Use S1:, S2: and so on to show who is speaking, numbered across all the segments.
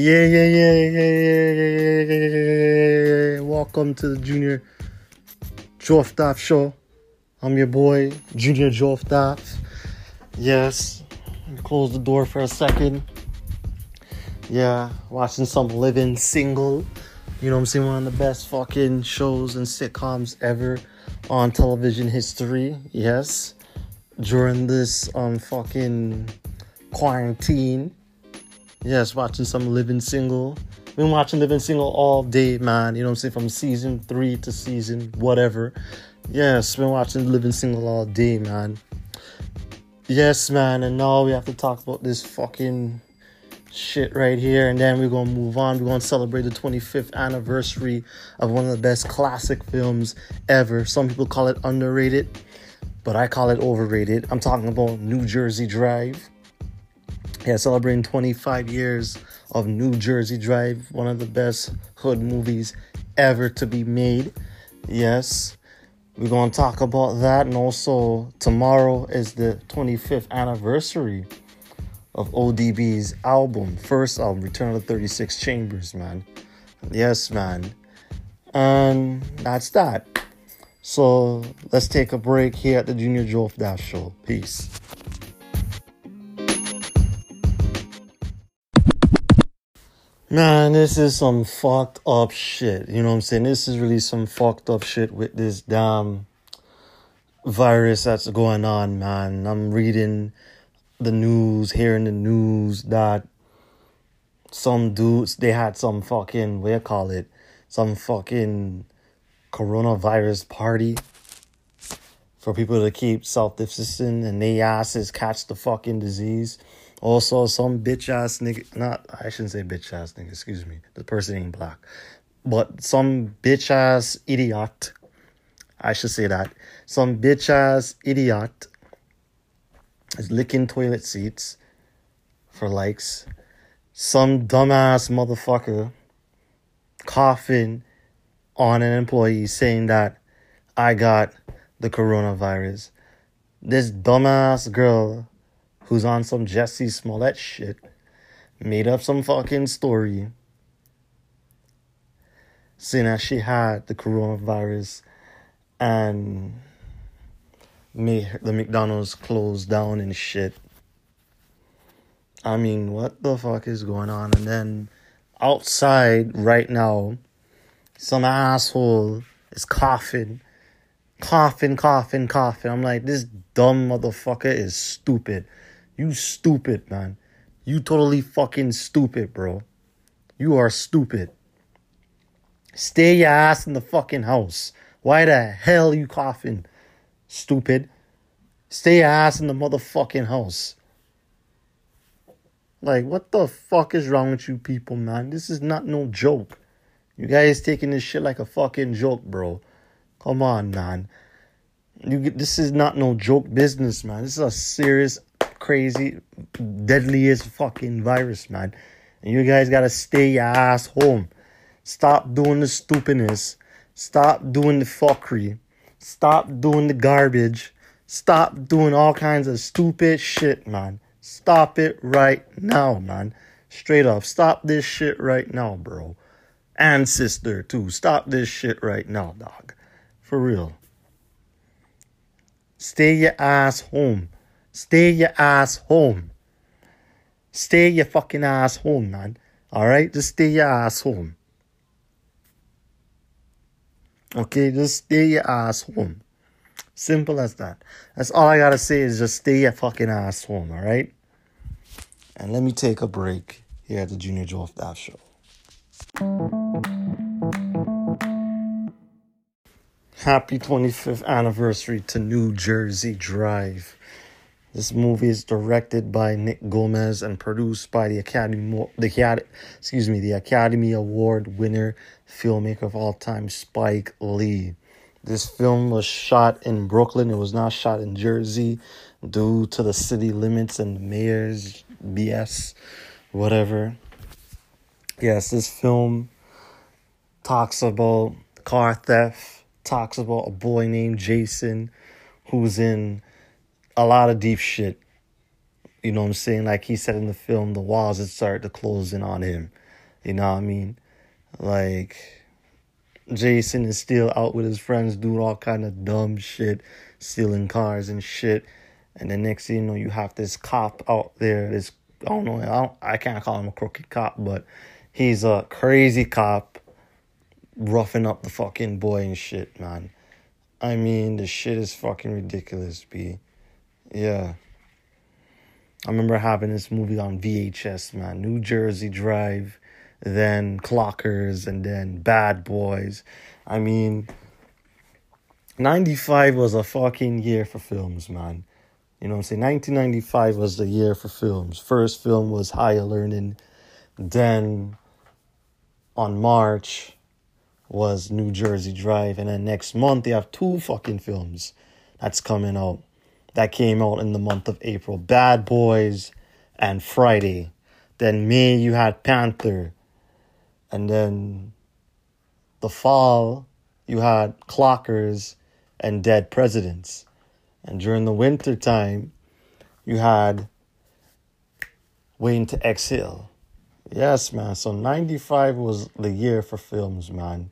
S1: Yeah, yeah, yeah, yeah, yeah, yeah, yeah, yeah, Welcome to the Junior Jorftaf Show. I'm your boy, Junior Jorftaf. Yes, close the door for a second. Yeah, watching some living single. You know I'm saying? One of the best fucking shows and sitcoms ever on television history. Yes. During this um fucking quarantine Yes, watching some Living Single. Been watching Living Single all day, man. You know what I'm saying? From season three to season whatever. Yes, been watching Living Single all day, man. Yes, man. And now we have to talk about this fucking shit right here. And then we're gonna move on. We're gonna celebrate the 25th anniversary of one of the best classic films ever. Some people call it underrated, but I call it overrated. I'm talking about New Jersey Drive. Yeah, celebrating 25 years of New Jersey Drive, one of the best hood movies ever to be made. Yes, we're going to talk about that. And also, tomorrow is the 25th anniversary of ODB's album, first album, Return of the 36 Chambers, man. Yes, man. And that's that. So let's take a break here at the Junior Joe Dash Show. Peace. Man, this is some fucked up shit. You know what I'm saying? This is really some fucked up shit with this damn virus that's going on, man. I'm reading the news, hearing the news that some dudes, they had some fucking, what you call it? Some fucking coronavirus party for people to keep self-distancing and they asses catch the fucking disease. Also, some bitch ass nigga, not, I shouldn't say bitch ass nigga, excuse me. The person ain't black. But some bitch ass idiot, I should say that. Some bitch ass idiot is licking toilet seats for likes. Some dumbass motherfucker coughing on an employee saying that I got the coronavirus. This dumbass girl who's on some Jussie Smollett shit, made up some fucking story saying that she had the coronavirus and made the McDonald's close down and shit. I mean, what the fuck is going on? And then outside right now, some asshole is coughing, coughing, coughing, coughing. I'm like, this dumb motherfucker is stupid. You stupid, man. You totally fucking stupid, bro. You are stupid. Stay your ass in the fucking house. Why the hell you coughing? Stupid. Stay your ass in the motherfucking house. Like, what the fuck is wrong with you people, man? This is not no joke. You guys taking this shit like a fucking joke, bro. Come on, man. You this is not no joke business, man. This is a serious crazy, deadliest fucking virus, man. And you guys gotta stay your ass home. Stop doing the stupidness. Stop doing the fuckery. Stop doing the garbage. Stop doing all kinds of stupid shit, man. Stop it right now, man. Straight up. Stop this shit right now, bro. And sister, too. Stop this shit right now, dog. For real. Stay your ass home. Stay your ass home. Stay your fucking ass home, man. Alright? Just stay your ass home. Okay? Just stay your ass home. Simple as that. That's all I gotta say is just stay your fucking ass home, alright? And let me take a break here at the Junior Joe Dash Show. Happy 25th anniversary to New Jersey Drive. This movie is directed by Nick Gomez and produced by the Academy the excuse me the Academy Award winner filmmaker of all time Spike Lee. This film was shot in Brooklyn. It was not shot in Jersey due to the city limits and the mayor's BS, whatever. Yes, this film talks about car theft, talks about a boy named Jason who's in a lot of deep shit. You know what I'm saying? Like he said in the film, the walls had started to close in on him. You know what I mean? Like Jason is still out with his friends doing all kind of dumb shit, stealing cars and shit. And the next thing you know, you have this cop out there. This I don't know. I, don't, I can't call him a crooked cop, but he's a crazy cop, roughing up the fucking boy and shit, man. I mean, the shit is fucking ridiculous, b. Yeah. I remember having this movie on VHS, man. New Jersey Drive, then Clockers, and then Bad Boys. I mean, 95 was a fucking year for films, man. You know what I'm saying? 1995 was the year for films. First film was Higher Learning. Then on March was New Jersey Drive. And then next month they have two fucking films that's coming out. That came out in the month of April. Bad Boys and Friday. Then May you had Panther. And then the fall you had Clockers and Dead Presidents. And during the winter time, you had Waiting to Exhale. Yes, man. So 95 was the year for films, man.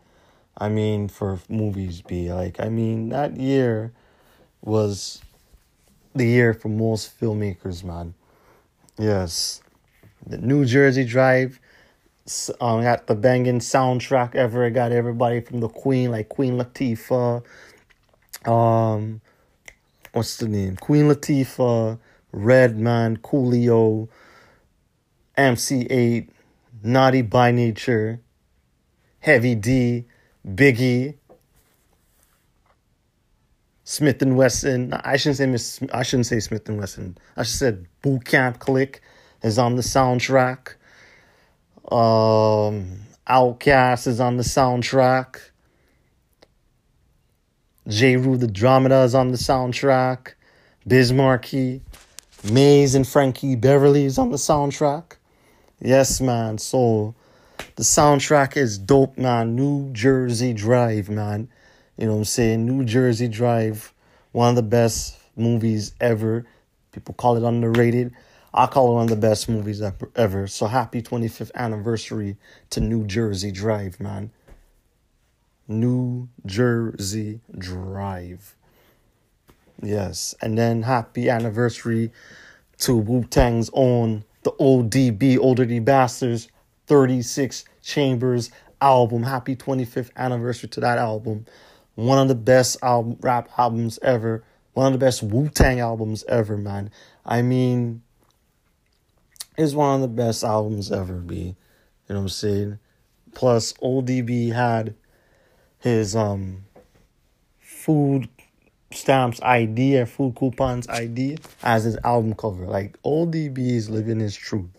S1: I mean, for movies, be like, I mean, that year was the year for most filmmakers, man. Yes. The New Jersey Drive um, got the banging soundtrack ever. It got everybody from the Queen, like Queen Latifah, um, what's the name? Queen Latifah, Redman, Coolio, MC Eiht, Naughty by Nature, Heavy D, Biggie, Smith and Wesson. I shouldn't say Miss, I shouldn't say Smith and Wesson. I should said Boot Camp Click is on the soundtrack. Um, OutKast is on the soundtrack. Jeru the Dromeda is on the soundtrack. Biz Markie, Maze and Frankie Beverly is on the soundtrack. Yes, man. So the soundtrack is dope, man. New Jersey Drive, man. You know what I'm saying? New Jersey Drive, one of the best movies ever. People call it underrated. I call it one of the best movies ever. So happy 25th anniversary to New Jersey Drive, man. New Jersey Drive. Yes. And then happy anniversary to Wu Tang's own, the ODB, Older D Bastards, 36 Chambers album. Happy 25th anniversary to that album. One of the best album, rap albums ever. One of the best Wu Tang albums ever, man. I mean, it's one of the best albums ever, B. You know what I'm saying? Plus, ODB had his um food stamps ID or food coupons ID as his album cover. Like ODB is living his truth.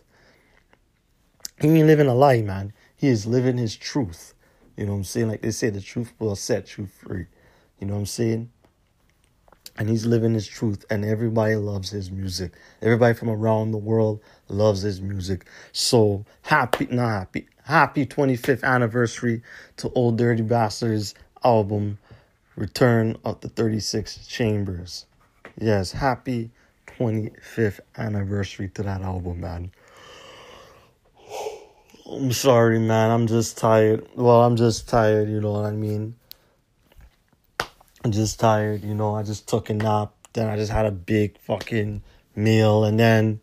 S1: He ain't living a lie, man. He is living his truth. You know what I'm saying? Like they say, the truth will set you free. You know what I'm saying? And he's living his truth, and everybody loves his music. Everybody from around the world loves his music. So happy, not happy, happy 25th anniversary to Old Dirty Bastards album, Return of the 36 Chambers. Yes, happy 25th anniversary to that album, man. I'm sorry, man. I'm just tired. Well, I'm just tired, you know what I mean? I'm just tired, you know. I just took a nap, then I just had a big fucking meal, and then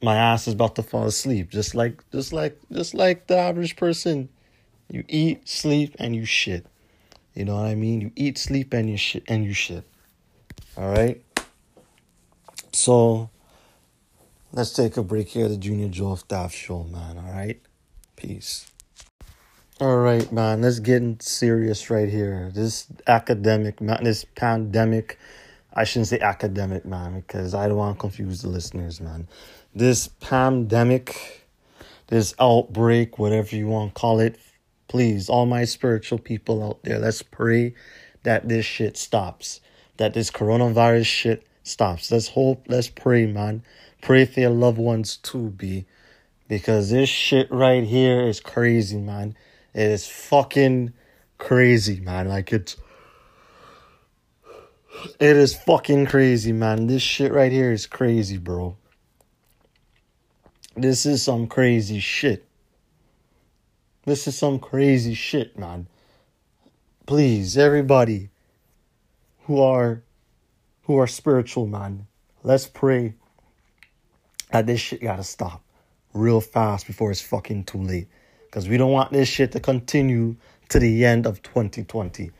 S1: my ass is about to fall asleep. Just like, just like, just like the average person. You eat, sleep, and you shit. You know what I mean? You eat, sleep, and you shit, and you shit. All right. So let's take a break here. The Junior Joe Staff Show, man. All right. Peace. All right, man. Let's get serious right here. This academic, man. This pandemic. I shouldn't say academic, man, because I don't want to confuse the listeners, man. This pandemic, this outbreak, whatever you want to call it, please, all my spiritual people out there, let's pray that this shit stops. That this coronavirus shit stops. Let's hope, let's pray, man. Pray for your loved ones too, be. Because this shit right here is crazy, man. It is fucking crazy, man. Like it's it is fucking crazy, man. This shit right here is crazy, bro. This is some crazy shit. This is some crazy shit, man. Please, everybody who are who are spiritual, man, let's pray that this shit gotta stop real fast before it's fucking too late. Because we don't want this shit to continue to the end of 2020.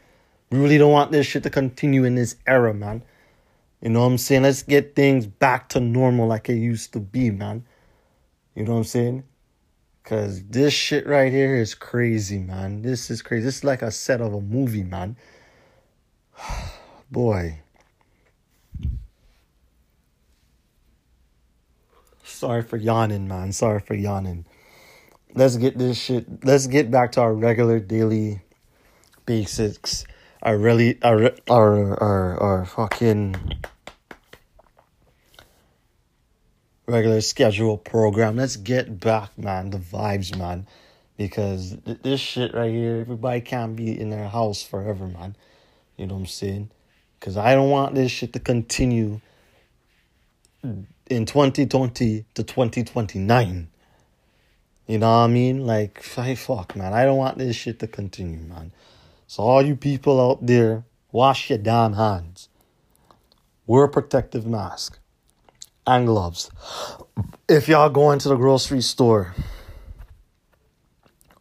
S1: We really don't want this shit to continue in this era, man. You know what I'm saying? Let's get things back to normal like it used to be, man. You know what I'm saying? Cause this shit right here is crazy, man. This is crazy. This is like a set of a movie, man. Boy. Sorry for yawning, man. Sorry for yawning. Let's get this shit. Let's get back to our regular daily basics. Our really our our our, our fucking regular schedule program. Let's get back, man. The vibes, man. Because this shit right here, everybody can't be in their house forever, man. You know what I'm saying? Because I don't want this shit to continue in 2020 to 2029. You know what I mean? Like, fuck, man. I don't want this shit to continue, man. So, all you people out there, wash your damn hands. Wear protective mask and gloves. If y'all going to the grocery store,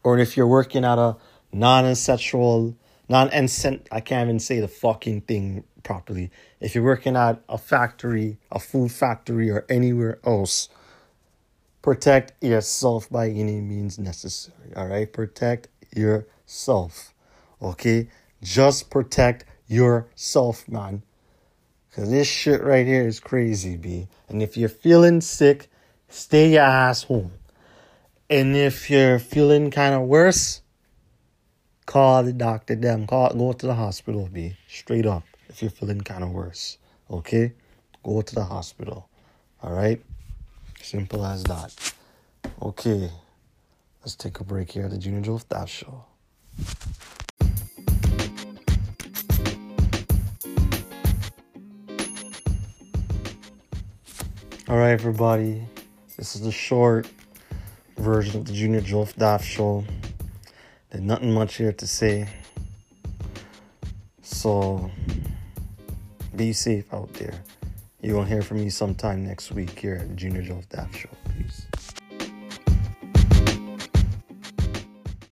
S1: or if you're working at a non-essential, non-essential, I can't even say the fucking thing properly. If you're working at a factory, a food factory, or anywhere else, protect yourself by any means necessary. All right, protect yourself. Okay, just protect yourself, man. Cause this shit right here is crazy, B. And if you're feeling sick, stay your ass home. And if you're feeling kind of worse, call the doctor. Them call, go to the hospital, B. Straight up. If you're feeling kind of worse, okay, go to the hospital. All right, simple as that. Okay, let's take a break here at the Junior Joe That Show. All right, everybody. This is the short version of the Junior Jolf Daft show. There's nothing much here to say. So be safe out there. Going to hear from me sometime next week here at the Junior Jolf Daft show.